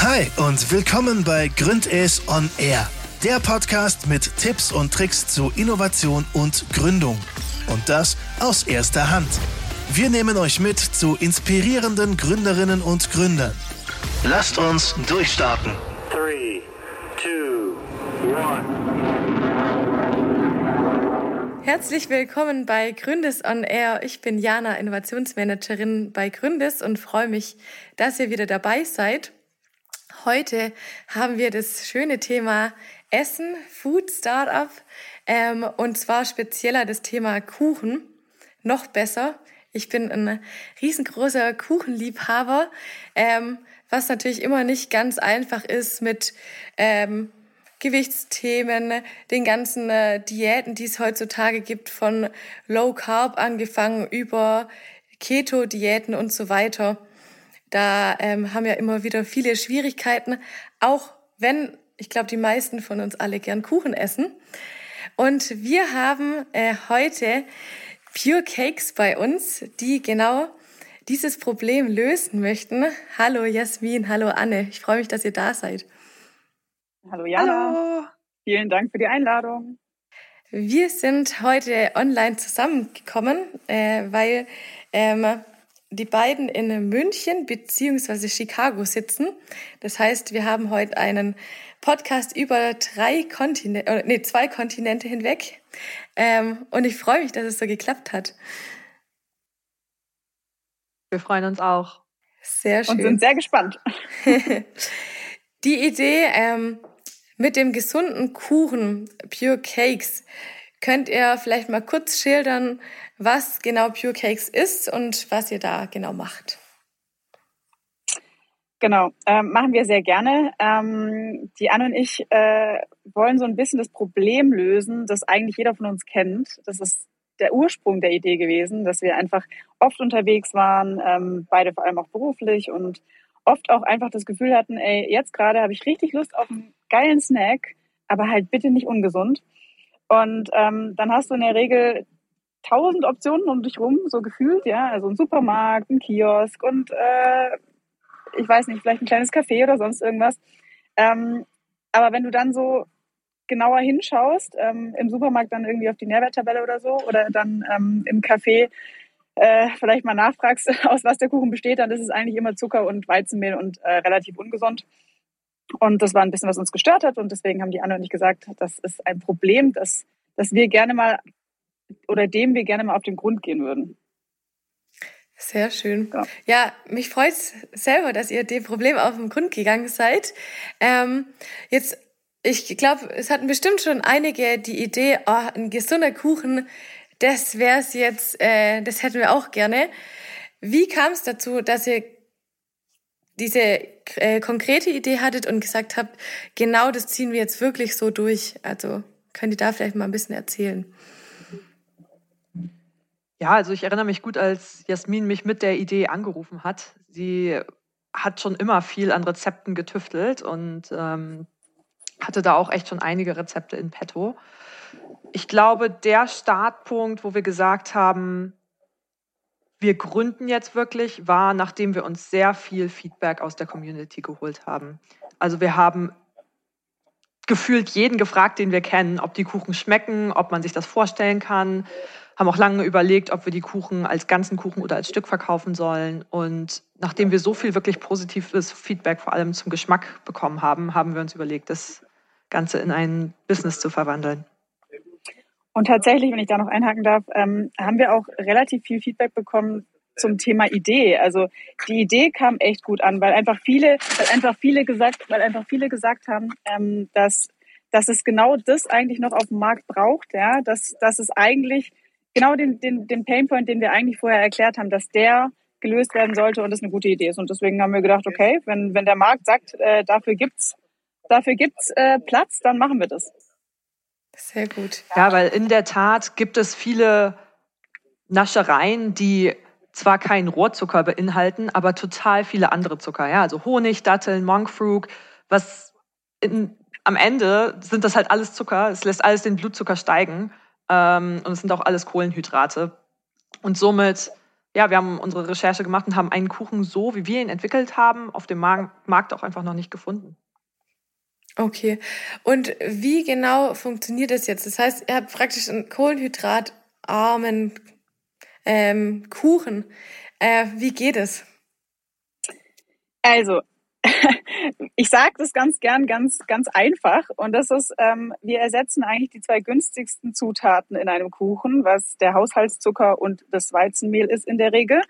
Hi und willkommen bei Gründes on Air, der Podcast mit Tipps und Tricks zu Innovation und Gründung. Und das aus erster Hand. Wir nehmen euch mit zu inspirierenden Gründerinnen und Gründern. Lasst uns durchstarten. 3, 2, 1. Herzlich willkommen bei Gründes on Air. Ich bin Jana, Innovationsmanagerin bei Gründes und freue mich, dass ihr wieder dabei seid. Heute haben wir das schöne Thema Essen, Food Startup ähm, und zwar spezieller das Thema Kuchen. Noch besser. Ich bin ein riesengroßer Kuchenliebhaber, ähm, was natürlich immer nicht ganz einfach ist mit ähm, Gewichtsthemen, den ganzen äh, Diäten, die es heutzutage gibt, von Low Carb angefangen über Keto-Diäten und so weiter. Da ähm, haben ja immer wieder viele Schwierigkeiten, auch wenn ich glaube, die meisten von uns alle gern Kuchen essen. Und wir haben äh, heute Pure Cakes bei uns, die genau dieses Problem lösen möchten. Hallo Jasmin, hallo Anne. Ich freue mich, dass ihr da seid. Hallo Jana. Hallo. Vielen Dank für die Einladung. Wir sind heute online zusammengekommen, äh, weil ähm, die beiden in München beziehungsweise Chicago sitzen. Das heißt, wir haben heute einen Podcast über drei Kontinente, nee, zwei Kontinente hinweg. Ähm, und ich freue mich, dass es so geklappt hat. Wir freuen uns auch. Sehr schön. Und sind sehr gespannt. die Idee ähm, mit dem gesunden Kuchen, Pure Cakes, könnt ihr vielleicht mal kurz schildern, was genau Pure Cakes ist und was ihr da genau macht. Genau, ähm, machen wir sehr gerne. Ähm, die Anne und ich äh, wollen so ein bisschen das Problem lösen, das eigentlich jeder von uns kennt. Das ist der Ursprung der Idee gewesen, dass wir einfach oft unterwegs waren, ähm, beide vor allem auch beruflich und oft auch einfach das Gefühl hatten, ey, jetzt gerade habe ich richtig Lust auf einen geilen Snack, aber halt bitte nicht ungesund. Und ähm, dann hast du in der Regel tausend Optionen um dich rum, so gefühlt, ja, also ein Supermarkt, ein Kiosk und äh, ich weiß nicht, vielleicht ein kleines Café oder sonst irgendwas. Ähm, aber wenn du dann so genauer hinschaust, ähm, im Supermarkt dann irgendwie auf die Nährwerttabelle oder so oder dann ähm, im Café äh, vielleicht mal nachfragst, aus was der Kuchen besteht, dann ist es eigentlich immer Zucker und Weizenmehl und äh, relativ ungesund. Und das war ein bisschen, was uns gestört hat. Und deswegen haben die anderen nicht gesagt, das ist ein Problem, das, das wir gerne mal oder dem wir gerne mal auf den Grund gehen würden. Sehr schön. Ja, ja mich freut es selber, dass ihr dem Problem auf den Grund gegangen seid. Ähm, jetzt, ich glaube, es hatten bestimmt schon einige die Idee, oh, ein gesunder Kuchen, das wäre es jetzt, äh, das hätten wir auch gerne. Wie kam es dazu, dass ihr diese äh, konkrete Idee hattet und gesagt habt, genau das ziehen wir jetzt wirklich so durch? Also könnt ihr da vielleicht mal ein bisschen erzählen? Ja, also ich erinnere mich gut, als Jasmin mich mit der Idee angerufen hat. Sie hat schon immer viel an Rezepten getüftelt und ähm, hatte da auch echt schon einige Rezepte in petto. Ich glaube, der Startpunkt, wo wir gesagt haben, wir gründen jetzt wirklich, war, nachdem wir uns sehr viel Feedback aus der Community geholt haben. Also wir haben gefühlt jeden gefragt, den wir kennen, ob die Kuchen schmecken, ob man sich das vorstellen kann, haben auch lange überlegt, ob wir die Kuchen als ganzen Kuchen oder als Stück verkaufen sollen. Und nachdem wir so viel wirklich positives Feedback vor allem zum Geschmack bekommen haben, haben wir uns überlegt, das Ganze in ein Business zu verwandeln. Und tatsächlich, wenn ich da noch einhaken darf, ähm, haben wir auch relativ viel Feedback bekommen zum Thema Idee. Also die Idee kam echt gut an, weil einfach viele, weil einfach viele gesagt, weil einfach viele gesagt haben, ähm, dass dass es genau das eigentlich noch auf dem Markt braucht, ja, dass, dass es eigentlich genau den, den, den Painpoint, den wir eigentlich vorher erklärt haben, dass der gelöst werden sollte und das eine gute Idee ist. Und deswegen haben wir gedacht, okay, wenn, wenn der Markt sagt, äh, dafür gibt's dafür gibt's äh, Platz, dann machen wir das. Sehr gut. Ja, weil in der Tat gibt es viele Naschereien, die zwar keinen Rohrzucker beinhalten, aber total viele andere Zucker. Ja, also Honig, Datteln, Monkfruit, was in, am Ende sind das halt alles Zucker. Es lässt alles den Blutzucker steigen. Ähm, und es sind auch alles Kohlenhydrate. Und somit ja, wir haben unsere Recherche gemacht und haben einen Kuchen so, wie wir ihn entwickelt haben, auf dem Markt auch einfach noch nicht gefunden. Okay. Und wie genau funktioniert das jetzt? Das heißt, ihr habt praktisch einen kohlenhydratarmen ähm, Kuchen. Äh, wie geht es? Also, ich sage das ganz gern ganz, ganz einfach. Und das ist, ähm, wir ersetzen eigentlich die zwei günstigsten Zutaten in einem Kuchen, was der Haushaltszucker und das Weizenmehl ist in der Regel.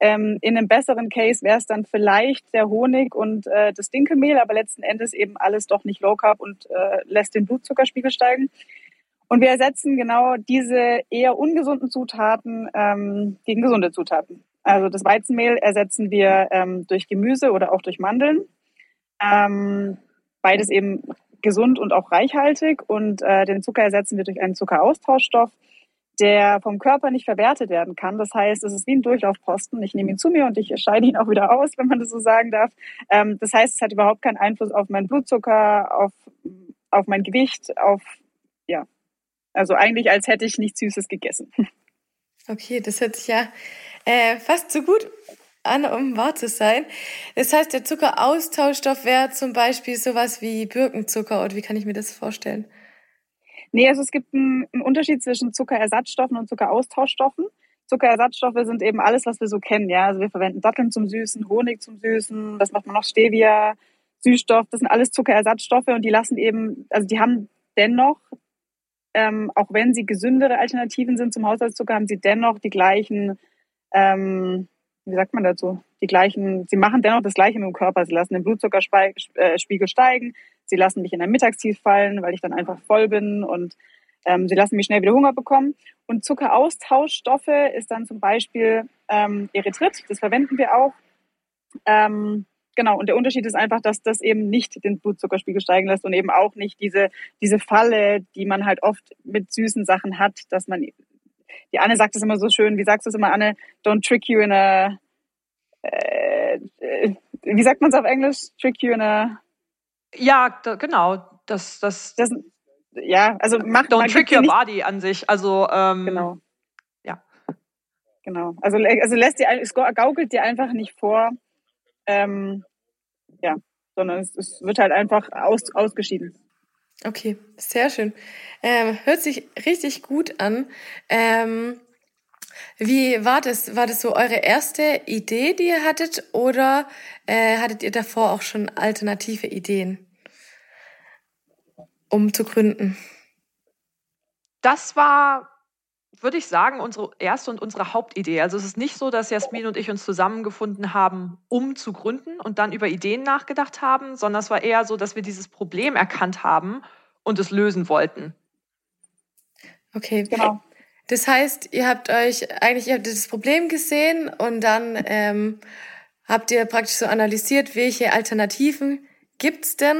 Ähm, in einem besseren Case wäre es dann vielleicht der Honig und äh, das Dinkelmehl, aber letzten Endes eben alles doch nicht Low Carb und äh, lässt den Blutzuckerspiegel steigen. Und wir ersetzen genau diese eher ungesunden Zutaten ähm, gegen gesunde Zutaten. Also das Weizenmehl ersetzen wir ähm, durch Gemüse oder auch durch Mandeln. Ähm, beides eben gesund und auch reichhaltig. Und äh, den Zucker ersetzen wir durch einen Zuckeraustauschstoff der vom Körper nicht verwertet werden kann. Das heißt, es ist wie ein Durchlaufposten. Ich nehme ihn zu mir und ich scheide ihn auch wieder aus, wenn man das so sagen darf. Ähm, das heißt, es hat überhaupt keinen Einfluss auf meinen Blutzucker, auf, auf mein Gewicht, auf, ja. Also eigentlich, als hätte ich nichts Süßes gegessen. Okay, das hört sich ja äh, fast so gut an, um wahr zu sein. Das heißt, der Zuckeraustauschstoff wäre zum Beispiel sowas wie Birkenzucker oder wie kann ich mir das vorstellen? Nee, also es gibt einen, einen Unterschied zwischen Zuckerersatzstoffen und Zuckeraustauschstoffen. Zuckerersatzstoffe sind eben alles, was wir so kennen. Ja, also wir verwenden Datteln zum Süßen, Honig zum Süßen, was macht man noch? Stevia, Süßstoff. Das sind alles Zuckerersatzstoffe und die lassen eben, also die haben dennoch, ähm, auch wenn sie gesündere Alternativen sind zum Haushaltszucker, haben sie dennoch die gleichen, ähm, wie sagt man dazu? Die gleichen, sie machen dennoch das Gleiche mit dem Körper. Sie lassen den Blutzuckerspiegel äh, steigen, Sie lassen mich in ein Mittagstief fallen, weil ich dann einfach voll bin und ähm, sie lassen mich schnell wieder Hunger bekommen. Und Zuckeraustauschstoffe ist dann zum Beispiel ähm, Erythrit, das verwenden wir auch. Ähm, genau, und der Unterschied ist einfach, dass das eben nicht den Blutzuckerspiegel steigen lässt und eben auch nicht diese, diese Falle, die man halt oft mit süßen Sachen hat, dass man, die Anne sagt es immer so schön, wie sagst du es immer, Anne, don't trick you in a, äh, äh wie sagt man es auf Englisch? Trick you in a ja, da, genau. Das, das, das, ja, also macht Don't trick your body an sich. Also, ähm, genau. Ja. Genau. Also, also lässt dir, es gaukelt dir einfach nicht vor, ähm, ja, sondern es, es wird halt einfach aus, ausgeschieden. Okay, sehr schön. Ähm, hört sich richtig gut an. Ähm, wie war das? War das so eure erste Idee, die ihr hattet, oder äh, hattet ihr davor auch schon alternative Ideen, um zu gründen? Das war, würde ich sagen, unsere erste und unsere Hauptidee. Also es ist nicht so, dass Jasmin und ich uns zusammengefunden haben, um zu gründen und dann über Ideen nachgedacht haben, sondern es war eher so, dass wir dieses Problem erkannt haben und es lösen wollten. Okay, genau. Das heißt, ihr habt euch eigentlich, ihr habt das Problem gesehen und dann ähm, habt ihr praktisch so analysiert, welche Alternativen gibt's denn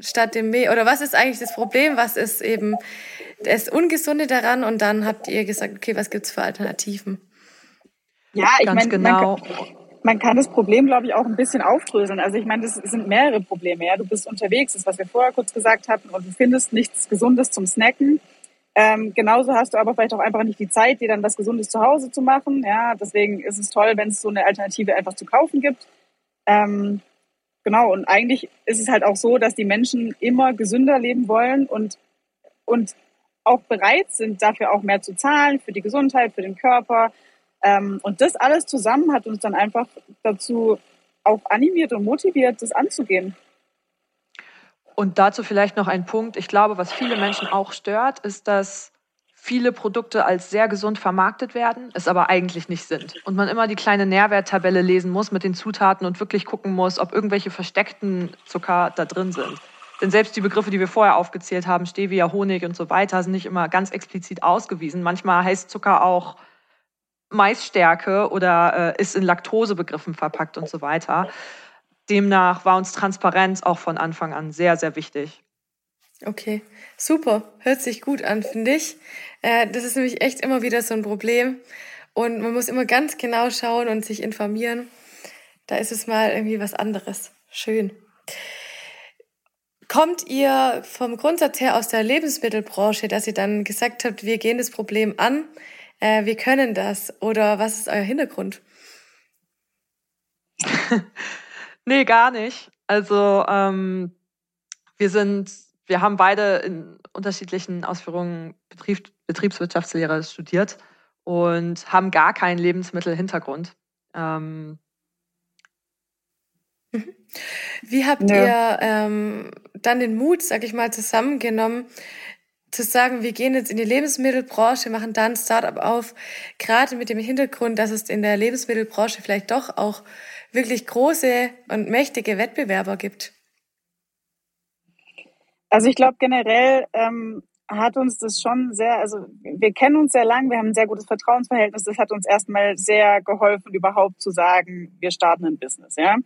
statt dem Mehl? Oder was ist eigentlich das Problem? Was ist eben das Ungesunde daran? Und dann habt ihr gesagt, okay, was gibt's für Alternativen? Ja, ich meine, genau. Man kann, man kann das Problem, glaube ich, auch ein bisschen aufdröseln. Also ich meine, das sind mehrere Probleme. Ja, du bist unterwegs, das was wir vorher kurz gesagt hatten, und du findest nichts Gesundes zum Snacken. Ähm, genauso hast du aber vielleicht auch einfach nicht die Zeit, dir dann was Gesundes zu Hause zu machen. Ja, deswegen ist es toll, wenn es so eine Alternative einfach zu kaufen gibt. Ähm, genau, und eigentlich ist es halt auch so, dass die Menschen immer gesünder leben wollen und, und auch bereit sind, dafür auch mehr zu zahlen, für die Gesundheit, für den Körper. Ähm, und das alles zusammen hat uns dann einfach dazu auch animiert und motiviert, das anzugehen. Und dazu vielleicht noch ein Punkt. Ich glaube, was viele Menschen auch stört, ist, dass viele Produkte als sehr gesund vermarktet werden, es aber eigentlich nicht sind. Und man immer die kleine Nährwerttabelle lesen muss mit den Zutaten und wirklich gucken muss, ob irgendwelche versteckten Zucker da drin sind. Denn selbst die Begriffe, die wir vorher aufgezählt haben, Stevia, Honig und so weiter, sind nicht immer ganz explizit ausgewiesen. Manchmal heißt Zucker auch Maisstärke oder äh, ist in Laktosebegriffen verpackt und so weiter. Demnach war uns Transparenz auch von Anfang an sehr, sehr wichtig. Okay, super. Hört sich gut an, finde ich. Äh, das ist nämlich echt immer wieder so ein Problem. Und man muss immer ganz genau schauen und sich informieren. Da ist es mal irgendwie was anderes. Schön. Kommt ihr vom Grundsatz her aus der Lebensmittelbranche, dass ihr dann gesagt habt, wir gehen das Problem an? äh, wir können das oder was ist euer Hintergrund? nee, gar nicht. Also ähm, wir sind, wir haben beide in unterschiedlichen Ausführungen Betrieb, Betriebswirtschaftslehre studiert und haben gar keinen Lebensmittelhintergrund. Ähm, mhm. Wie habt ja. ihr ähm, dann den Mut, sag ich mal, zusammengenommen, zu sagen, wir gehen jetzt in die Lebensmittelbranche, machen da ein Startup auf, gerade mit dem Hintergrund, dass es in der Lebensmittelbranche vielleicht doch auch wirklich große und mächtige Wettbewerber gibt? Also ich glaube generell ähm, hat uns das schon sehr, also wir kennen uns sehr lang, wir haben ein sehr gutes Vertrauensverhältnis. Das hat uns erstmal sehr geholfen, überhaupt zu sagen, wir starten ein Business. Ja,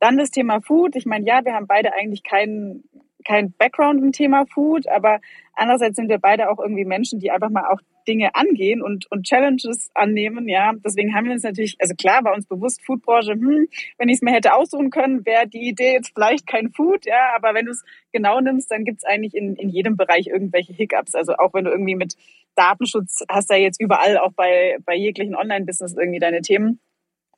dann das Thema Food. Ich meine, ja, wir haben beide eigentlich keinen kein Background im Thema Food, aber andererseits sind wir beide auch irgendwie Menschen, die einfach mal auch Dinge angehen und, und Challenges annehmen, ja. Deswegen haben wir uns natürlich, also klar war uns bewusst, Foodbranche, hm, wenn ich es mir hätte aussuchen können, wäre die Idee jetzt vielleicht kein Food, ja, aber wenn du es genau nimmst, dann gibt es eigentlich in, in jedem Bereich irgendwelche Hiccups. Also auch wenn du irgendwie mit Datenschutz hast da jetzt überall, auch bei, bei jeglichen Online-Business irgendwie deine Themen.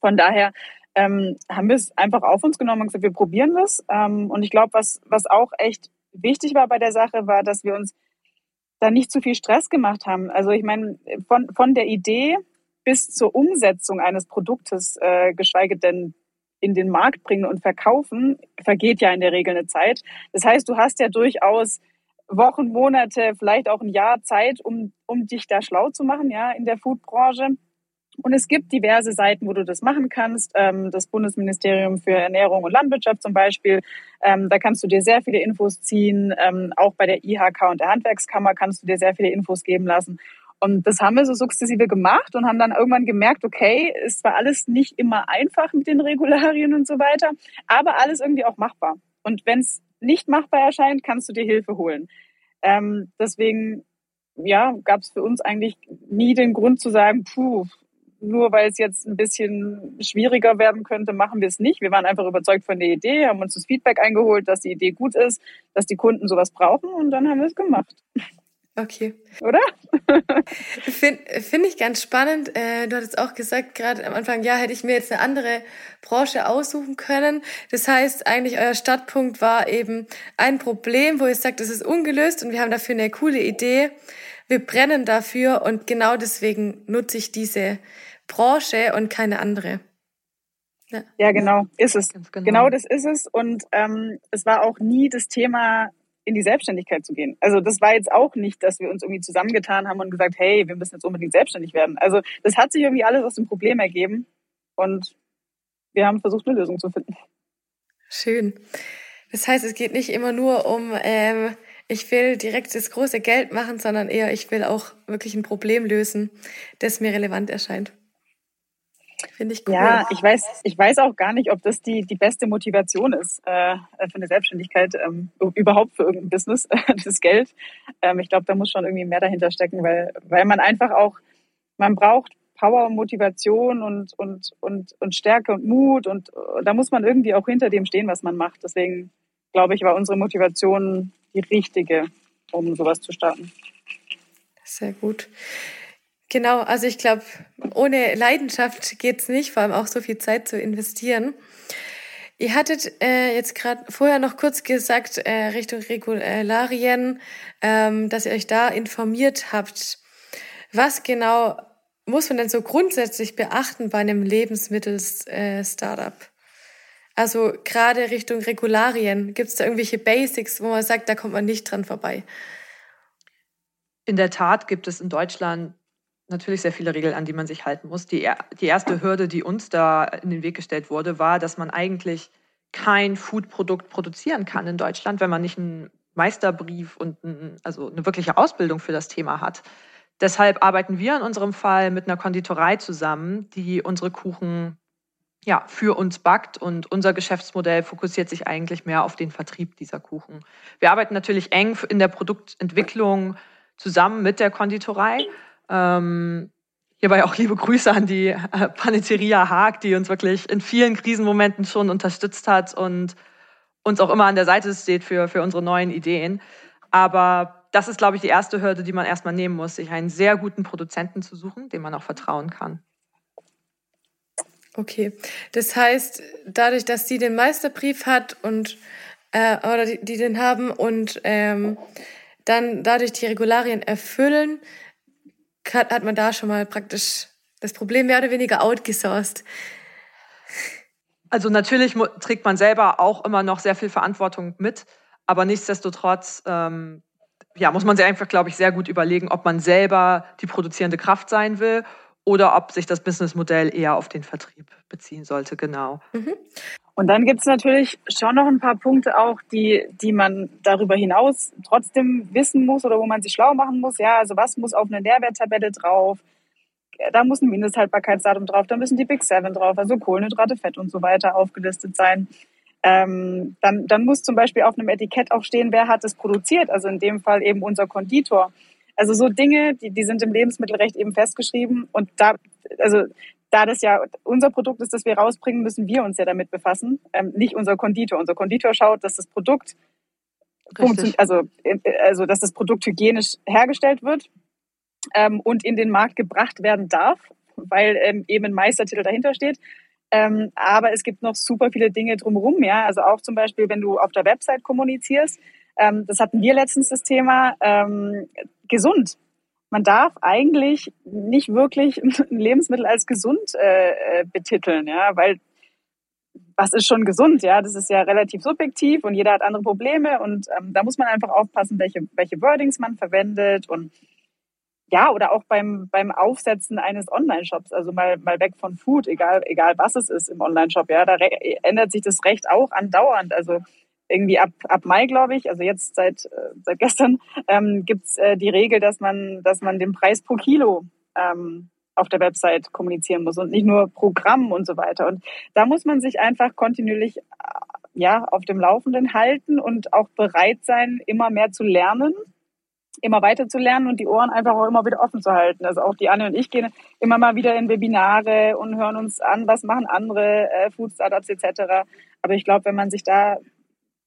Von daher ähm, haben wir es einfach auf uns genommen und gesagt, wir probieren das. Ähm, und ich glaube, was, was auch echt wichtig war bei der Sache, war, dass wir uns da nicht zu viel Stress gemacht haben. Also ich meine, von, von der Idee bis zur Umsetzung eines Produktes, äh, geschweige denn in den Markt bringen und verkaufen, vergeht ja in der Regel eine Zeit. Das heißt, du hast ja durchaus Wochen, Monate, vielleicht auch ein Jahr Zeit, um, um dich da schlau zu machen, ja, in der Foodbranche. Und es gibt diverse Seiten, wo du das machen kannst. Ähm, das Bundesministerium für Ernährung und Landwirtschaft zum Beispiel. Ähm, da kannst du dir sehr viele Infos ziehen. Ähm, auch bei der IHK und der Handwerkskammer kannst du dir sehr viele Infos geben lassen. Und das haben wir so sukzessive gemacht und haben dann irgendwann gemerkt, okay, es war alles nicht immer einfach mit den Regularien und so weiter, aber alles irgendwie auch machbar. Und wenn es nicht machbar erscheint, kannst du dir Hilfe holen. Ähm, deswegen ja, gab es für uns eigentlich nie den Grund zu sagen, puh, nur weil es jetzt ein bisschen schwieriger werden könnte, machen wir es nicht. Wir waren einfach überzeugt von der Idee, haben uns das Feedback eingeholt, dass die Idee gut ist, dass die Kunden sowas brauchen und dann haben wir es gemacht. Okay. Oder? Finde find ich ganz spannend. Äh, du hattest auch gesagt, gerade am Anfang, ja, hätte ich mir jetzt eine andere Branche aussuchen können. Das heißt, eigentlich euer Startpunkt war eben ein Problem, wo ihr sagt, es ist ungelöst und wir haben dafür eine coole Idee. Wir brennen dafür und genau deswegen nutze ich diese Branche und keine andere. Ja, ja genau, ist es. Genau. genau. das ist es. Und ähm, es war auch nie das Thema, in die Selbstständigkeit zu gehen. Also das war jetzt auch nicht, dass wir uns irgendwie zusammengetan haben und gesagt, hey, wir müssen jetzt unbedingt selbstständig werden. Also das hat sich irgendwie alles aus dem Problem ergeben und wir haben versucht, eine Lösung zu finden. Schön. Das heißt, es geht nicht immer nur um ähm, ich will direkt das große Geld machen, sondern eher, ich will auch wirklich ein Problem lösen, das mir relevant erscheint. Finde ich cool. Ja, ich weiß, ich weiß auch gar nicht, ob das die, die beste Motivation ist äh, für eine Selbstständigkeit, ähm, überhaupt für irgendein Business, das Geld. Ähm, ich glaube, da muss schon irgendwie mehr dahinter stecken, weil, weil man einfach auch, man braucht Power und Motivation und, und, und, und Stärke und Mut und da muss man irgendwie auch hinter dem stehen, was man macht. Deswegen glaube ich, war unsere Motivation die richtige, um sowas zu starten. Sehr gut. Genau, also ich glaube, ohne Leidenschaft geht es nicht, vor allem auch so viel Zeit zu investieren. Ihr hattet äh, jetzt gerade vorher noch kurz gesagt, äh, Richtung Regularien, ähm, dass ihr euch da informiert habt. Was genau muss man denn so grundsätzlich beachten bei einem Lebensmittel-Startup? Äh, also gerade Richtung Regularien, gibt es da irgendwelche Basics, wo man sagt, da kommt man nicht dran vorbei? In der Tat gibt es in Deutschland natürlich sehr viele Regeln, an die man sich halten muss. Die, die erste Hürde, die uns da in den Weg gestellt wurde, war, dass man eigentlich kein Foodprodukt produzieren kann in Deutschland, wenn man nicht einen Meisterbrief und ein, also eine wirkliche Ausbildung für das Thema hat. Deshalb arbeiten wir in unserem Fall mit einer Konditorei zusammen, die unsere Kuchen ja, für uns backt und unser Geschäftsmodell fokussiert sich eigentlich mehr auf den Vertrieb dieser Kuchen. Wir arbeiten natürlich eng in der Produktentwicklung zusammen mit der Konditorei. Ähm, hierbei auch liebe Grüße an die äh, Paneteria Haag, die uns wirklich in vielen Krisenmomenten schon unterstützt hat und uns auch immer an der Seite steht für, für unsere neuen Ideen. Aber das ist, glaube ich, die erste Hürde, die man erstmal nehmen muss, sich einen sehr guten Produzenten zu suchen, dem man auch vertrauen kann. Okay, das heißt, dadurch, dass sie den Meisterbrief hat und äh, oder die, die den haben und ähm, dann dadurch die Regularien erfüllen, hat, hat man da schon mal praktisch das Problem mehr oder weniger outgesourced. Also natürlich trägt man selber auch immer noch sehr viel Verantwortung mit, aber nichtsdestotrotz ähm, ja, muss man sich einfach, glaube ich, sehr gut überlegen, ob man selber die produzierende Kraft sein will oder ob sich das Businessmodell eher auf den Vertrieb beziehen sollte, genau. Mhm. Und dann gibt es natürlich schon noch ein paar Punkte auch, die, die man darüber hinaus trotzdem wissen muss oder wo man sich schlau machen muss. Ja, also was muss auf eine Nährwerttabelle drauf? Da muss ein Mindesthaltbarkeitsdatum drauf, da müssen die Big Seven drauf, also Kohlenhydrate, Fett und so weiter aufgelistet sein. Ähm, dann, dann muss zum Beispiel auf einem Etikett auch stehen, wer hat es produziert, also in dem Fall eben unser Konditor. Also so Dinge, die, die sind im Lebensmittelrecht eben festgeschrieben und da, also da das ja unser Produkt ist, das wir rausbringen, müssen wir uns ja damit befassen, ähm, nicht unser Konditor. Unser Konditor schaut, dass das Produkt also, äh, also dass das Produkt hygienisch hergestellt wird ähm, und in den Markt gebracht werden darf, weil ähm, eben ein Meistertitel dahinter steht. Ähm, aber es gibt noch super viele Dinge drumherum, ja. Also auch zum Beispiel, wenn du auf der Website kommunizierst, ähm, das hatten wir letztens das Thema, ähm, gesund. Man darf eigentlich nicht wirklich ein Lebensmittel als gesund äh, äh, betiteln, ja, weil was ist schon gesund, ja? Das ist ja relativ subjektiv und jeder hat andere Probleme und ähm, da muss man einfach aufpassen, welche, welche Wordings man verwendet und ja, oder auch beim, beim Aufsetzen eines Online-Shops, also mal, mal weg von Food, egal, egal was es ist im Online-Shop, ja, da ändert sich das Recht auch andauernd. Also irgendwie ab, ab Mai, glaube ich, also jetzt seit, äh, seit gestern, ähm, gibt's äh, die Regel, dass man, dass man den Preis pro Kilo ähm, auf der Website kommunizieren muss und nicht nur pro Gramm und so weiter. Und da muss man sich einfach kontinuierlich äh, ja, auf dem Laufenden halten und auch bereit sein, immer mehr zu lernen immer weiter zu lernen und die Ohren einfach auch immer wieder offen zu halten. Also auch die Anne und ich gehen immer mal wieder in Webinare und hören uns an, was machen andere äh, Food Startups etc. Aber ich glaube, wenn man sich da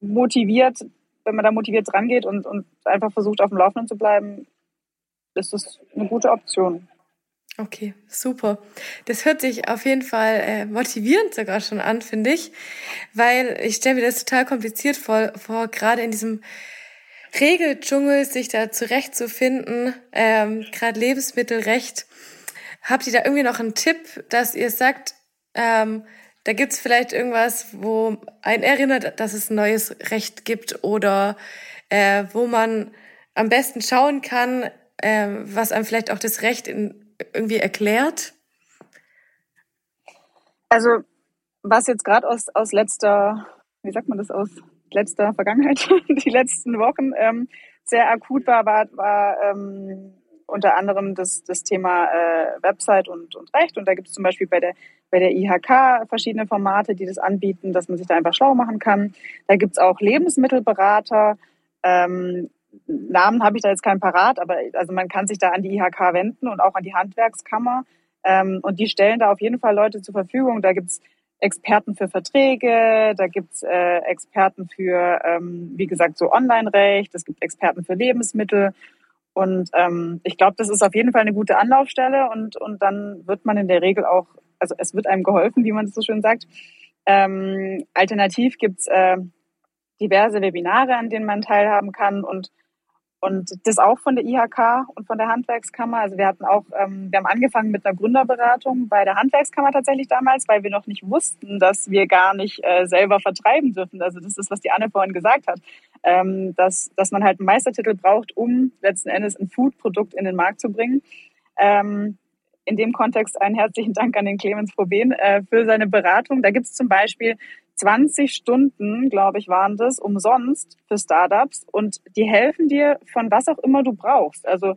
motiviert, wenn man da motiviert drangeht und, und einfach versucht, auf dem Laufenden zu bleiben, ist das eine gute Option. Okay, super. Das hört sich auf jeden Fall äh, motivierend sogar schon an, finde ich, weil ich stelle mir das total kompliziert vor, vor gerade in diesem Regeldschungel, sich da zurechtzufinden, ähm, gerade Lebensmittelrecht. Habt ihr da irgendwie noch einen Tipp, dass ihr sagt, ähm, da gibt's vielleicht irgendwas, wo einen erinnert, dass es ein neues Recht gibt oder äh, wo man am besten schauen kann, äh, was einem vielleicht auch das Recht in, irgendwie erklärt? Also was jetzt gerade aus, aus letzter, wie sagt man das aus letzter Vergangenheit, die letzten Wochen ähm, sehr akut war, war, war ähm, unter anderem das, das Thema äh, Website und, und Recht. Und da gibt es zum Beispiel bei der, bei der IHK verschiedene Formate, die das anbieten, dass man sich da einfach schlau machen kann. Da gibt es auch Lebensmittelberater. Ähm, Namen habe ich da jetzt keinen parat, aber also man kann sich da an die IHK wenden und auch an die Handwerkskammer. Ähm, und die stellen da auf jeden Fall Leute zur Verfügung. Da gibt es Experten für Verträge, da gibt's äh, Experten für, ähm, wie gesagt, so Online-Recht, es gibt Experten für Lebensmittel. Und ähm, ich glaube, das ist auf jeden Fall eine gute Anlaufstelle und, und dann wird man in der Regel auch, also es wird einem geholfen, wie man es so schön sagt. Ähm, alternativ gibt's äh, diverse Webinare, an denen man teilhaben kann und und das auch von der IHK und von der Handwerkskammer. Also wir hatten auch, ähm, wir haben angefangen mit einer Gründerberatung bei der Handwerkskammer tatsächlich damals, weil wir noch nicht wussten, dass wir gar nicht äh, selber vertreiben dürfen. Also das ist, was die Anne vorhin gesagt hat, ähm, dass, dass man halt einen Meistertitel braucht, um letzten Endes ein Foodprodukt in den Markt zu bringen. Ähm, in dem Kontext einen herzlichen Dank an den Clemens Proben äh, für seine Beratung. Da gibt es zum Beispiel 20 Stunden, glaube ich, waren das, umsonst für Startups und die helfen dir von was auch immer du brauchst. Also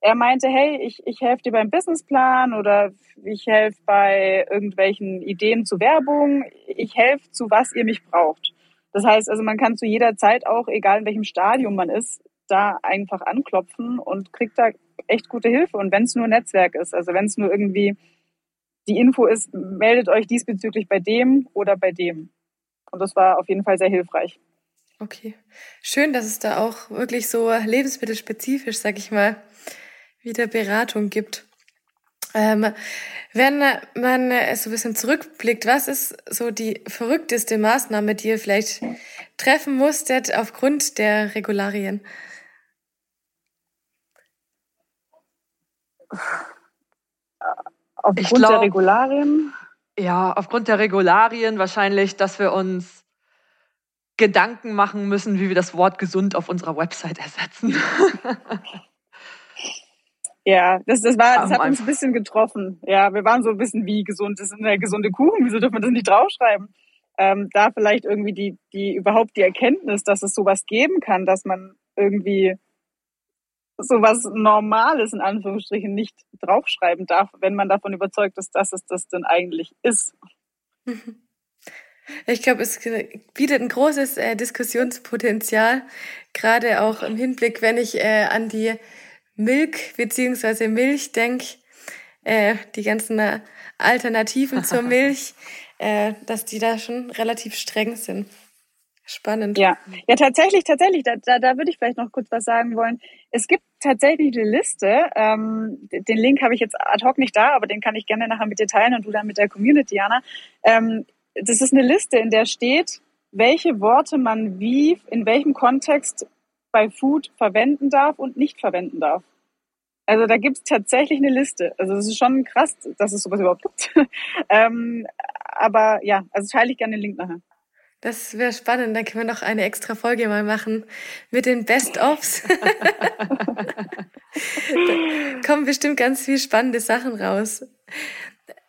er meinte, hey, ich, ich helfe dir beim Businessplan oder ich helfe bei irgendwelchen Ideen zu Werbung. Ich helfe zu was ihr mich braucht. Das heißt also, man kann zu jeder Zeit auch, egal in welchem Stadium man ist, da einfach anklopfen und kriegt da echt gute Hilfe. Und wenn es nur Netzwerk ist, also wenn es nur irgendwie die Info ist, meldet euch diesbezüglich bei dem oder bei dem. Und das war auf jeden Fall sehr hilfreich. Okay. Schön, dass es da auch wirklich so lebensmittelspezifisch, sag ich mal, wieder Beratung gibt. Ähm, wenn man so ein bisschen zurückblickt, was ist so die verrückteste Maßnahme, die ihr vielleicht treffen musstet aufgrund der Regularien? Aufgrund glaub, der Regularien? Ja, aufgrund der Regularien wahrscheinlich, dass wir uns Gedanken machen müssen, wie wir das Wort gesund auf unserer Website ersetzen. Ja, das, das war, das hat uns ein bisschen getroffen. Ja, wir waren so ein bisschen wie gesund. Das ist eine gesunde Kuchen. Wieso dürfen wir das nicht draufschreiben? Ähm, da vielleicht irgendwie die, die, überhaupt die Erkenntnis, dass es sowas geben kann, dass man irgendwie sowas Normales in Anführungsstrichen nicht draufschreiben darf, wenn man davon überzeugt ist, dass es das denn eigentlich ist. Ich glaube, es bietet ein großes äh, Diskussionspotenzial, gerade auch im Hinblick, wenn ich äh, an die Milk beziehungsweise Milch denke, äh, die ganzen äh, Alternativen zur Milch, äh, dass die da schon relativ streng sind. Spannend. Ja, ja tatsächlich, tatsächlich, da, da, da würde ich vielleicht noch kurz was sagen wollen. Es gibt tatsächlich eine Liste, ähm, den Link habe ich jetzt ad hoc nicht da, aber den kann ich gerne nachher mit dir teilen und du dann mit der Community, Jana. Ähm, das ist eine Liste, in der steht, welche Worte man wie, in welchem Kontext bei Food verwenden darf und nicht verwenden darf. Also da gibt es tatsächlich eine Liste. Also das ist schon krass, dass es sowas überhaupt gibt. ähm, aber ja, also teile ich gerne den Link nachher. Das wäre spannend. Dann können wir noch eine extra Folge mal machen mit den Best-ofs. da kommen bestimmt ganz viele spannende Sachen raus.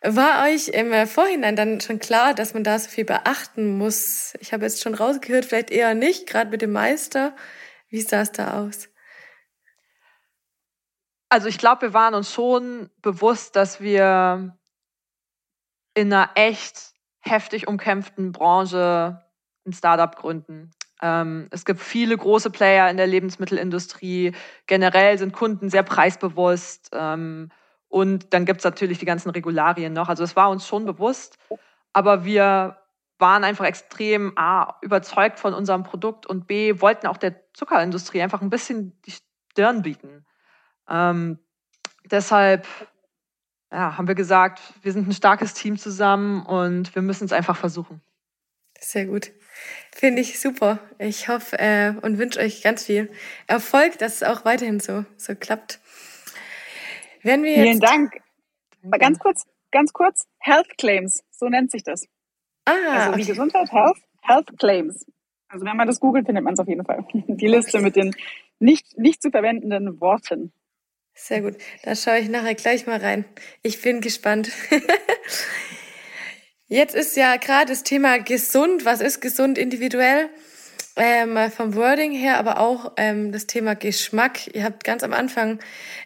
War euch im Vorhinein dann schon klar, dass man da so viel beachten muss? Ich habe jetzt schon rausgehört, vielleicht eher nicht, gerade mit dem Meister. Wie sah es da aus? Also ich glaube, wir waren uns schon bewusst, dass wir in einer echt heftig umkämpften Branche ein Startup gründen. Ähm, es gibt viele große Player in der Lebensmittelindustrie. Generell sind Kunden sehr preisbewusst. Ähm, und dann gibt es natürlich die ganzen Regularien noch. Also es war uns schon bewusst. Aber wir waren einfach extrem A, überzeugt von unserem Produkt und B, wollten auch der Zuckerindustrie einfach ein bisschen die Stirn bieten. Ähm, deshalb ja, haben wir gesagt, wir sind ein starkes Team zusammen und wir müssen es einfach versuchen. Sehr gut. Finde ich super. Ich hoffe äh, und wünsche euch ganz viel Erfolg, dass es auch weiterhin so, so klappt. Wenn wir Vielen Dank. Mal ganz kurz, ganz kurz, Health Claims, so nennt sich das. Ah, also wie okay. Gesundheit, Health, Health Claims. Also wenn man das googelt, findet man es auf jeden Fall. Die Liste okay. mit den nicht, nicht zu verwendenden Worten. Sehr gut. Da schaue ich nachher gleich mal rein. Ich bin gespannt. Jetzt ist ja gerade das Thema gesund. Was ist gesund individuell? Ähm, vom Wording her, aber auch ähm, das Thema Geschmack. Ihr habt ganz am Anfang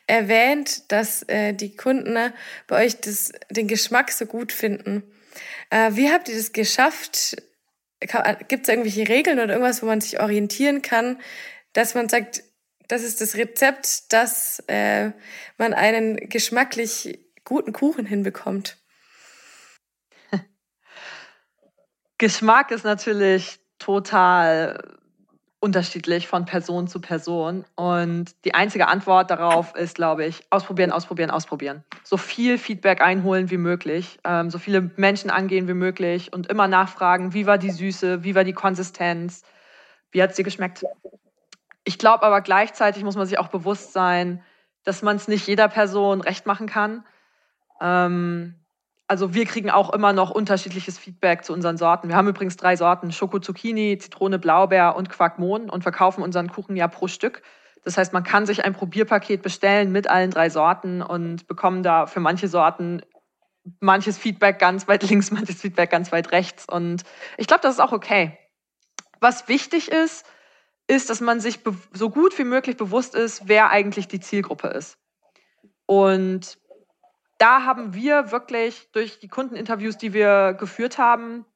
erwähnt, dass äh, die Kunden ne, bei euch das, den Geschmack so gut finden. Äh, wie habt ihr das geschafft? Gibt es irgendwelche Regeln oder irgendwas, wo man sich orientieren kann, dass man sagt, das ist das Rezept, dass äh, man einen geschmacklich guten Kuchen hinbekommt? Geschmack ist natürlich total unterschiedlich von Person zu Person. Und die einzige Antwort darauf ist, glaube ich, ausprobieren, ausprobieren, ausprobieren. So viel Feedback einholen wie möglich, ähm, so viele Menschen angehen wie möglich und immer nachfragen, wie war die Süße, wie war die Konsistenz, wie hat dir geschmeckt. Ich glaube aber gleichzeitig muss man sich auch bewusst sein, dass man es nicht jeder Person recht machen kann. Ähm, also wir kriegen auch immer noch unterschiedliches Feedback zu unseren Sorten. Wir haben übrigens drei Sorten, Schoko Zucchini, Zitrone Blaubeer und Quarkmon und verkaufen unseren Kuchen ja pro Stück. Das heißt, man kann sich ein Probierpaket bestellen mit allen drei Sorten und bekommen da für manche Sorten manches Feedback ganz weit links, manches Feedback ganz weit rechts. Und ich glaube, das ist auch okay. Was wichtig ist, ist, dass man sich so gut wie möglich bewusst ist, wer eigentlich die Zielgruppe ist. Und da haben wir wirklich durch die Kundeninterviews, die wir geführt haben,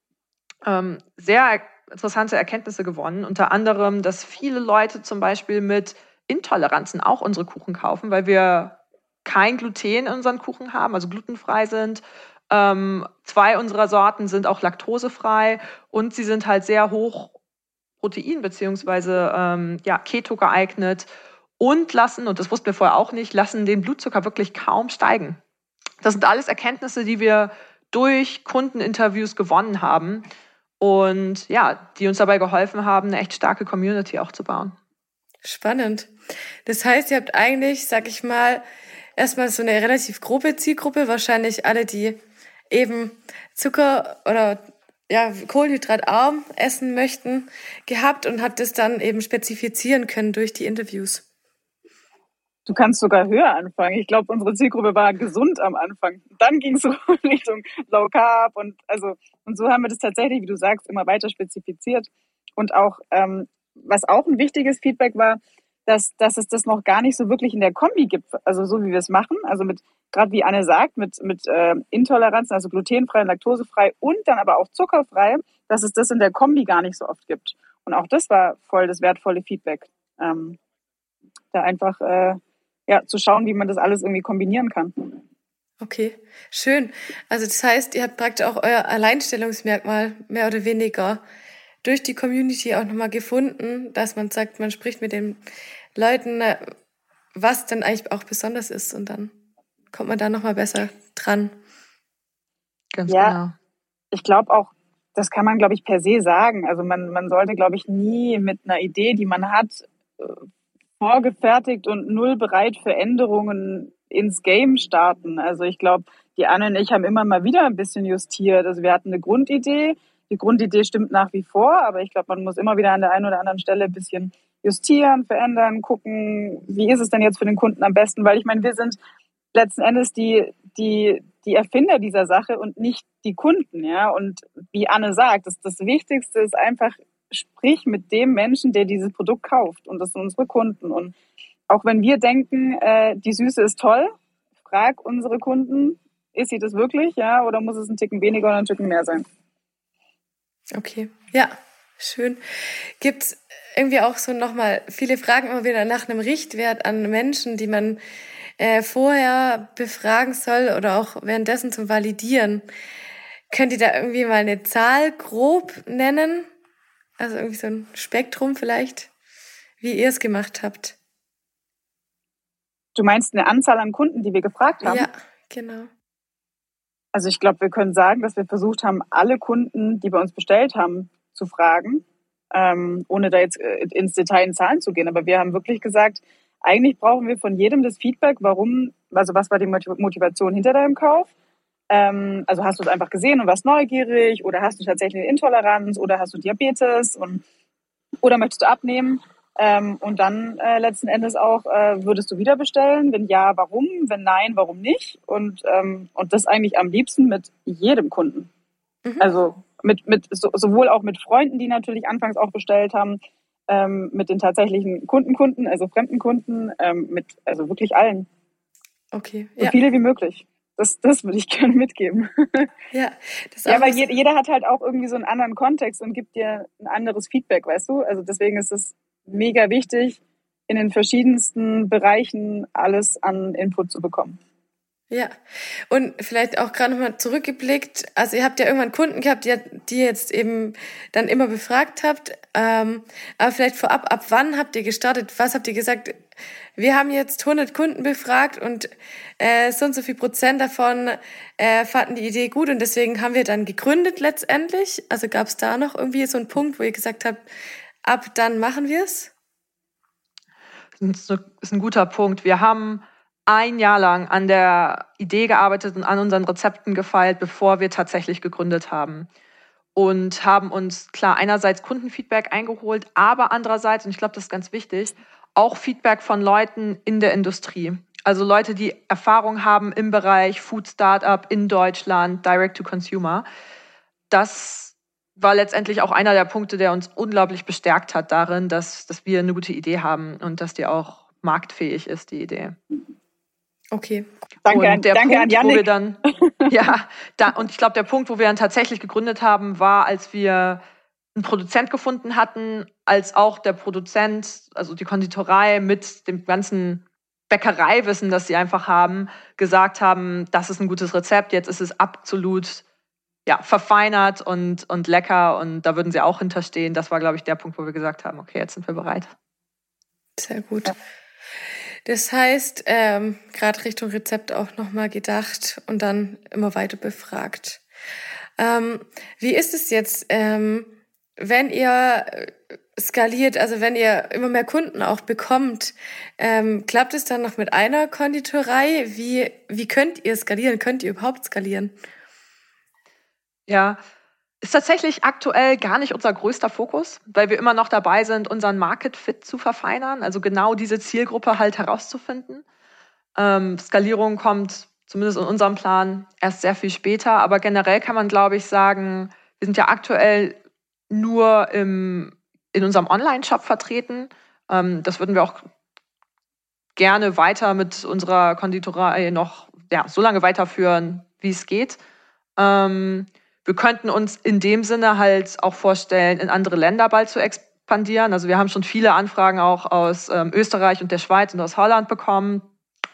ähm, sehr interessante Erkenntnisse gewonnen. Unter anderem, dass viele Leute zum Beispiel mit Intoleranzen auch unsere Kuchen kaufen, weil wir kein Gluten in unseren Kuchen haben, also glutenfrei sind. Ähm, zwei unserer Sorten sind auch laktosefrei und sie sind halt sehr hoch Protein beziehungsweise ähm, ja, Keto geeignet und lassen, und das wussten wir vorher auch nicht, lassen den Blutzucker wirklich kaum steigen. Das sind alles Erkenntnisse, die wir durch Kundeninterviews gewonnen haben und ja, die uns dabei geholfen haben, eine echt starke Community auch zu bauen. Spannend. Das heißt, ihr habt eigentlich, sag ich mal, erstmal so eine relativ grobe Zielgruppe, wahrscheinlich alle, die eben Zucker oder ja, kohlenhydratarm essen möchten, gehabt und habt es dann eben spezifizieren können durch die Interviews. Du kannst sogar höher anfangen. Ich glaube, unsere Zielgruppe war gesund am Anfang. Dann ging es so Richtung Low Carb und also und so haben wir das tatsächlich, wie du sagst, immer weiter spezifiziert. Und auch ähm, was auch ein wichtiges Feedback war, dass, dass es das noch gar nicht so wirklich in der Kombi gibt, also so wie wir es machen, also mit, gerade wie Anne sagt, mit, mit äh, Intoleranzen, also glutenfrei, laktosefrei und dann aber auch zuckerfrei, dass es das in der Kombi gar nicht so oft gibt. Und auch das war voll das wertvolle Feedback. Ähm, da einfach äh, ja, zu schauen, wie man das alles irgendwie kombinieren kann. Okay, schön. Also das heißt, ihr habt praktisch auch euer Alleinstellungsmerkmal mehr oder weniger durch die Community auch nochmal gefunden, dass man sagt, man spricht mit den Leuten, äh, was dann eigentlich auch besonders ist und dann kommt man da nochmal besser dran. Ganz ja, genau. Ich glaube auch, das kann man, glaube ich, per se sagen. Also man, man sollte, glaube ich, nie mit einer Idee, die man hat, äh, vorgefertigt und null bereit für Änderungen ins Game starten. Also ich glaube, die Anne und ich haben immer mal wieder ein bisschen justiert. Also wir hatten eine Grundidee. Die Grundidee stimmt nach wie vor, aber ich glaube, man muss immer wieder an der einen oder anderen Stelle ein bisschen justieren, verändern, gucken, wie ist es denn jetzt für den Kunden am besten? Weil ich meine, wir sind letzten Endes die, die, die Erfinder dieser Sache und nicht die Kunden, ja. Und wie Anne sagt, das, das Wichtigste ist einfach, sprich mit dem Menschen, der dieses Produkt kauft. Und das sind unsere Kunden. Und auch wenn wir denken, äh, die Süße ist toll, frag unsere Kunden, ist sie das wirklich, ja, oder muss es ein Ticken weniger oder ein Ticken mehr sein? Okay, ja, schön. Gibt es irgendwie auch so nochmal viele Fragen immer wieder nach einem Richtwert an Menschen, die man äh, vorher befragen soll oder auch währenddessen zum Validieren? Könnt ihr da irgendwie mal eine Zahl grob nennen? Also irgendwie so ein Spektrum vielleicht, wie ihr es gemacht habt. Du meinst eine Anzahl an Kunden, die wir gefragt haben? Ja, genau. Also ich glaube, wir können sagen, dass wir versucht haben, alle Kunden, die bei uns bestellt haben, zu fragen, ähm, ohne da jetzt äh, ins Detail in Zahlen zu gehen. Aber wir haben wirklich gesagt, eigentlich brauchen wir von jedem das Feedback, warum, also was war die Motivation hinter deinem Kauf? Ähm, also hast du es einfach gesehen und warst neugierig oder hast du tatsächlich eine Intoleranz oder hast du Diabetes und, oder möchtest du abnehmen? Ähm, und dann äh, letzten Endes auch, äh, würdest du wieder bestellen? Wenn ja, warum? Wenn nein, warum nicht? Und, ähm, und das eigentlich am liebsten mit jedem Kunden. Mhm. Also mit, mit so, sowohl auch mit Freunden, die natürlich anfangs auch bestellt haben, ähm, mit den tatsächlichen Kundenkunden, also fremden Kunden, ähm, mit also wirklich allen. Okay. So ja. viele wie möglich. Das, das würde ich gerne mitgeben. Ja, das ja weil jeder, jeder hat halt auch irgendwie so einen anderen Kontext und gibt dir ein anderes Feedback, weißt du? Also deswegen ist es mega wichtig, in den verschiedensten Bereichen alles an Input zu bekommen. Ja, und vielleicht auch gerade nochmal zurückgeblickt, also ihr habt ja irgendwann Kunden gehabt, die, die jetzt eben dann immer befragt habt, ähm, aber vielleicht vorab, ab wann habt ihr gestartet, was habt ihr gesagt, wir haben jetzt 100 Kunden befragt und äh, so und so viel Prozent davon äh, fanden die Idee gut und deswegen haben wir dann gegründet letztendlich, also gab es da noch irgendwie so einen Punkt, wo ihr gesagt habt, ab dann machen wir es? Das ist ein guter Punkt. Wir haben ein Jahr lang an der Idee gearbeitet und an unseren Rezepten gefeilt, bevor wir tatsächlich gegründet haben. Und haben uns klar einerseits Kundenfeedback eingeholt, aber andererseits, und ich glaube, das ist ganz wichtig, auch Feedback von Leuten in der Industrie. Also Leute, die Erfahrung haben im Bereich Food Startup in Deutschland, Direct to Consumer. Das war letztendlich auch einer der Punkte, der uns unglaublich bestärkt hat darin, dass, dass wir eine gute Idee haben und dass die auch marktfähig ist, die Idee. Okay. Danke, und der danke Punkt, an Janik. wo wir dann, ja, da, und ich glaube, der Punkt, wo wir dann tatsächlich gegründet haben, war, als wir einen Produzent gefunden hatten, als auch der Produzent, also die Konditorei mit dem ganzen Bäckereiwissen, das sie einfach haben, gesagt haben, das ist ein gutes Rezept, jetzt ist es absolut ja, verfeinert und, und lecker und da würden sie auch hinterstehen. Das war, glaube ich, der Punkt, wo wir gesagt haben, okay, jetzt sind wir bereit. Sehr gut. Das heißt, ähm, gerade Richtung Rezept auch nochmal gedacht und dann immer weiter befragt. Ähm, wie ist es jetzt, ähm, wenn ihr äh, skaliert, also wenn ihr immer mehr Kunden auch bekommt, ähm, klappt es dann noch mit einer Konditorei? Wie, wie könnt ihr skalieren? Könnt ihr überhaupt skalieren? Ja, ist tatsächlich aktuell gar nicht unser größter Fokus, weil wir immer noch dabei sind, unseren Market Fit zu verfeinern, also genau diese Zielgruppe halt herauszufinden. Ähm, Skalierung kommt zumindest in unserem Plan erst sehr viel später, aber generell kann man, glaube ich, sagen, wir sind ja aktuell nur im, in unserem Online-Shop vertreten. Ähm, das würden wir auch gerne weiter mit unserer Konditorei noch ja, so lange weiterführen, wie es geht. Ähm, wir könnten uns in dem Sinne halt auch vorstellen, in andere Länder bald zu expandieren. Also wir haben schon viele Anfragen auch aus ähm, Österreich und der Schweiz und aus Holland bekommen.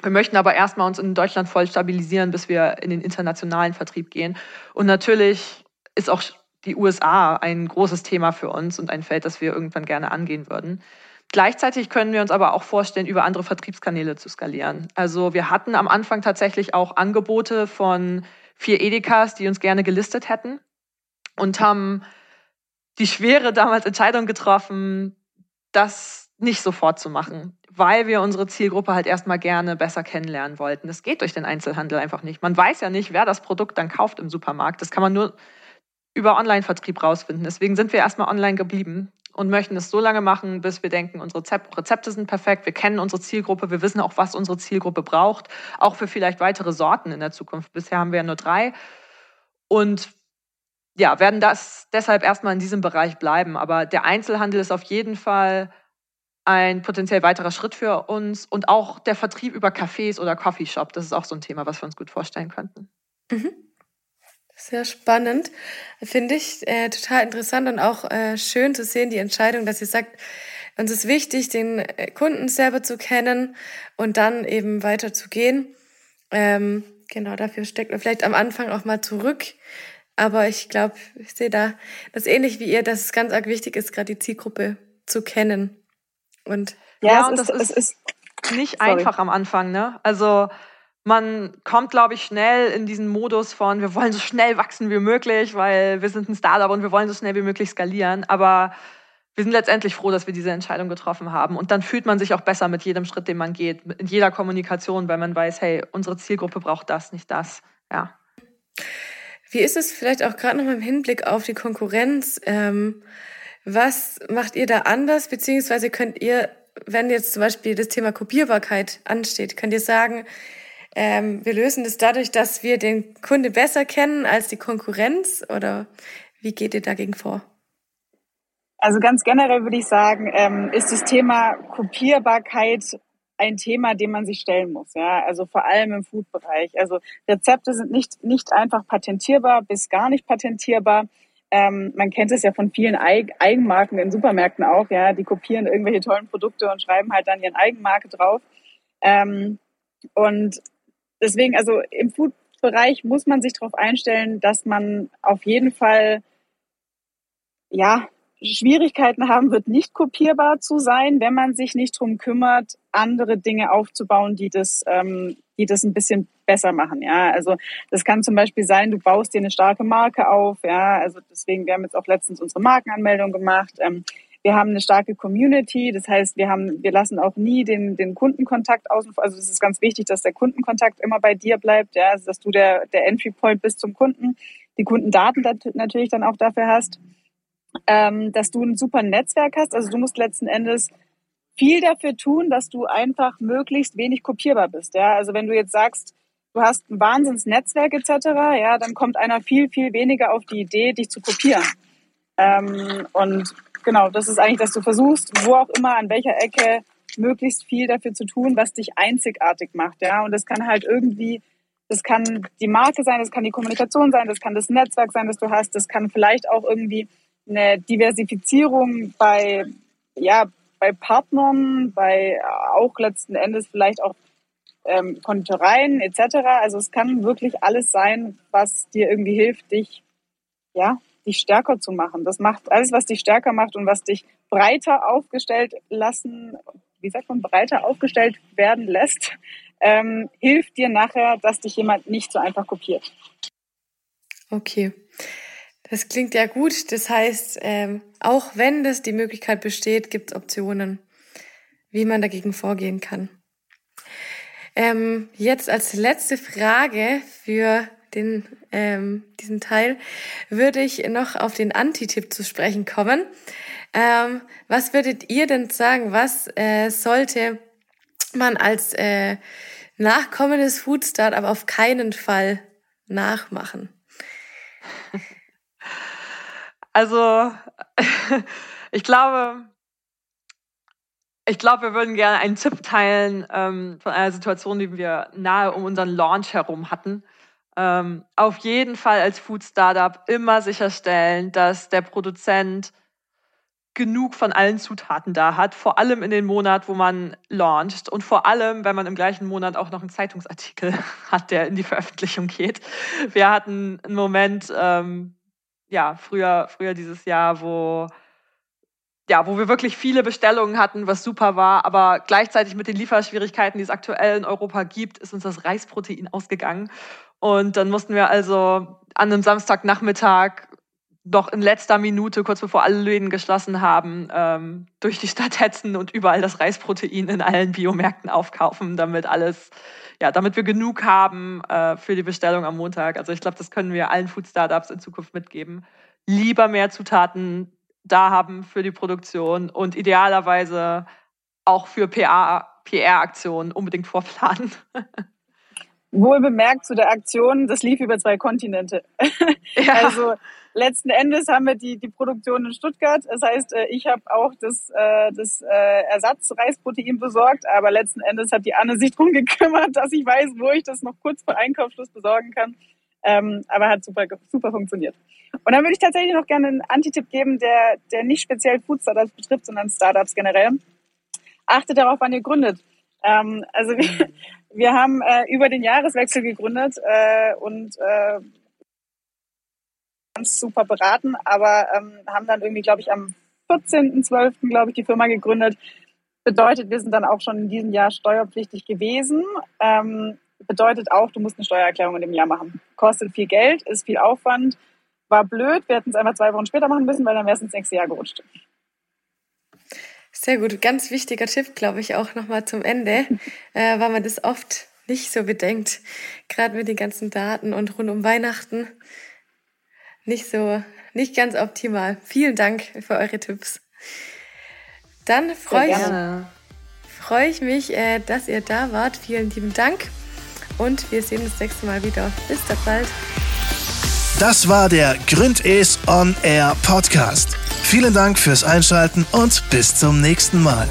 Wir möchten aber erstmal uns in Deutschland voll stabilisieren, bis wir in den internationalen Vertrieb gehen. Und natürlich ist auch die USA ein großes Thema für uns und ein Feld, das wir irgendwann gerne angehen würden. Gleichzeitig können wir uns aber auch vorstellen, über andere Vertriebskanäle zu skalieren. Also wir hatten am Anfang tatsächlich auch Angebote von vier Edekas, die uns gerne gelistet hätten und haben die schwere damals Entscheidung getroffen, das nicht sofort zu machen, weil wir unsere Zielgruppe halt erstmal gerne besser kennenlernen wollten. Das geht durch den Einzelhandel einfach nicht. Man weiß ja nicht, wer das Produkt dann kauft im Supermarkt. Das kann man nur über Online-Vertrieb rausfinden. Deswegen sind wir erstmal online geblieben und möchten es so lange machen, bis wir denken, unsere Rezepte sind perfekt, wir kennen unsere Zielgruppe, wir wissen auch, was unsere Zielgruppe braucht, auch für vielleicht weitere Sorten in der Zukunft. Bisher haben wir ja nur drei. Und ja, werden das deshalb erstmal in diesem Bereich bleiben. Aber der Einzelhandel ist auf jeden Fall ein potenziell weiterer Schritt für uns und auch der Vertrieb über Cafés oder Coffeeshop. Das ist auch so ein Thema, was wir uns gut vorstellen könnten. Mhm. Sehr spannend, finde ich äh, total interessant und auch äh, schön zu sehen, die Entscheidung, dass ihr sagt, uns ist wichtig, den äh, Kunden selber zu kennen und dann eben weiter zu gehen. Ähm, genau, dafür steckt man vielleicht am Anfang auch mal zurück. Aber ich glaube, ich sehe da das ähnlich wie ihr, dass es ganz arg wichtig ist, gerade die Zielgruppe zu kennen. Und ja, ja und ist, das ist, ist nicht sorry. einfach am Anfang, ne? Also man kommt, glaube ich, schnell in diesen Modus von, wir wollen so schnell wachsen wie möglich, weil wir sind ein Startup und wir wollen so schnell wie möglich skalieren. Aber wir sind letztendlich froh, dass wir diese Entscheidung getroffen haben. Und dann fühlt man sich auch besser mit jedem Schritt, den man geht, in jeder Kommunikation, weil man weiß, hey, unsere Zielgruppe braucht das, nicht das. Ja. Wie ist es vielleicht auch gerade noch im Hinblick auf die Konkurrenz? Ähm, was macht ihr da anders? Beziehungsweise könnt ihr, wenn jetzt zum Beispiel das Thema Kopierbarkeit ansteht, könnt ihr sagen, ähm, wir lösen das dadurch, dass wir den Kunde besser kennen als die Konkurrenz oder wie geht ihr dagegen vor? Also ganz generell würde ich sagen, ähm, ist das Thema Kopierbarkeit ein Thema, dem man sich stellen muss. Ja, also vor allem im Food-Bereich. Also Rezepte sind nicht nicht einfach patentierbar bis gar nicht patentierbar. Ähm, man kennt es ja von vielen Eig Eigenmarken in Supermärkten auch. Ja, die kopieren irgendwelche tollen Produkte und schreiben halt dann ihren Eigenmarke drauf. Ähm, und deswegen, also im Food-Bereich muss man sich darauf einstellen, dass man auf jeden Fall ja Schwierigkeiten haben wird, nicht kopierbar zu sein, wenn man sich nicht drum kümmert, andere Dinge aufzubauen, die das, ähm, die das ein bisschen besser machen. Ja, also das kann zum Beispiel sein, du baust dir eine starke Marke auf. Ja, also deswegen, wir haben jetzt auch letztens unsere Markenanmeldung gemacht. Ähm, wir haben eine starke Community, das heißt, wir haben, wir lassen auch nie den, den Kundenkontakt außen vor. Also es ist ganz wichtig, dass der Kundenkontakt immer bei dir bleibt, ja, also dass du der, der Entry Point bist zum Kunden, die Kundendaten natürlich dann auch dafür hast, ähm, dass du ein super Netzwerk hast. Also du musst letzten Endes viel dafür tun, dass du einfach möglichst wenig kopierbar bist. Ja, also wenn du jetzt sagst, du hast ein Wahnsinnsnetzwerk etc., ja, dann kommt einer viel, viel weniger auf die Idee, dich zu kopieren. Ähm, und genau, das ist eigentlich, dass du versuchst, wo auch immer, an welcher Ecke, möglichst viel dafür zu tun, was dich einzigartig macht. Ja, und das kann halt irgendwie, das kann die Marke sein, das kann die Kommunikation sein, das kann das Netzwerk sein, das du hast, das kann vielleicht auch irgendwie eine Diversifizierung bei, ja, bei Partnern, bei auch letzten Endes vielleicht auch ähm, Konditoreien etc. Also es kann wirklich alles sein, was dir irgendwie hilft, dich ja, dich stärker zu machen. Das macht alles, was dich stärker macht und was dich breiter aufgestellt lassen, wie sagt man, breiter aufgestellt werden lässt, ähm, hilft dir nachher, dass dich jemand nicht so einfach kopiert. Okay. Das klingt ja gut. Das heißt, ähm, auch wenn das die Möglichkeit besteht, gibt es Optionen, wie man dagegen vorgehen kann. Ähm, jetzt als letzte Frage für den, ähm, diesen Teil würde ich noch auf den Anti-Tipp zu sprechen kommen. Ähm, was würdet ihr denn sagen, was äh, sollte man als äh, nachkommendes Food Startup auf keinen Fall nachmachen? Also, ich glaube, ich glaube, wir würden gerne einen Tipp teilen ähm, von einer Situation, die wir nahe um unseren Launch herum hatten. Ähm, auf jeden Fall als Food Startup immer sicherstellen, dass der Produzent genug von allen Zutaten da hat, vor allem in den Monat, wo man launcht und vor allem, wenn man im gleichen Monat auch noch einen Zeitungsartikel hat, der in die Veröffentlichung geht. Wir hatten einen Moment, ähm, ja, früher, früher dieses Jahr, wo ja, wo wir wirklich viele Bestellungen hatten, was super war, aber gleichzeitig mit den Lieferschwierigkeiten, die es aktuell in Europa gibt, ist uns das Reisprotein ausgegangen. Und dann mussten wir also an einem Samstagnachmittag noch in letzter Minute, kurz bevor alle Läden geschlossen haben, ähm, durch die Stadt hetzen und überall das Reisprotein in allen Biomärkten aufkaufen, damit alles, ja, damit wir genug haben äh, für die Bestellung am Montag. Also ich glaube, das können wir allen Food Startups in Zukunft mitgeben. Lieber mehr Zutaten da haben für die Produktion und idealerweise auch für PR-Aktionen unbedingt vorplanen. Wohl bemerkt zu der Aktion, das lief über zwei Kontinente. Ja. Also letzten Endes haben wir die, die Produktion in Stuttgart. Das heißt, äh, ich habe auch das, äh, das äh, Ersatzreisprotein besorgt, aber letzten Endes hat die Anne sich drum gekümmert, dass ich weiß, wo ich das noch kurz vor Einkaufsschluss besorgen kann. Ähm, aber hat super, super funktioniert. Und dann würde ich tatsächlich noch gerne einen Antitipp geben, der, der nicht speziell Food Startups betrifft, sondern Startups generell. Achtet darauf, wann ihr gründet. Ähm, also wir, wir haben äh, über den Jahreswechsel gegründet äh, und äh, ganz super beraten, aber ähm, haben dann irgendwie, glaube ich, am 14.12. glaube ich, die Firma gegründet. Bedeutet, wir sind dann auch schon in diesem Jahr steuerpflichtig gewesen. Ähm, bedeutet auch, du musst eine Steuererklärung in dem Jahr machen. Kostet viel Geld, ist viel Aufwand, war blöd. Wir hätten es einfach zwei Wochen später machen müssen, weil dann wäre es ins nächste Jahr gerutscht. Sehr gut, ganz wichtiger Tipp, glaube ich, auch nochmal zum Ende, äh, weil man das oft nicht so bedenkt, gerade mit den ganzen Daten und rund um Weihnachten. Nicht so, nicht ganz optimal. Vielen Dank für eure Tipps. Dann freue ich, freu ich mich, äh, dass ihr da wart. Vielen lieben Dank und wir sehen uns nächstes Mal wieder. Bis dann bald. Das war der Gründes On Air Podcast. Vielen Dank fürs Einschalten und bis zum nächsten Mal.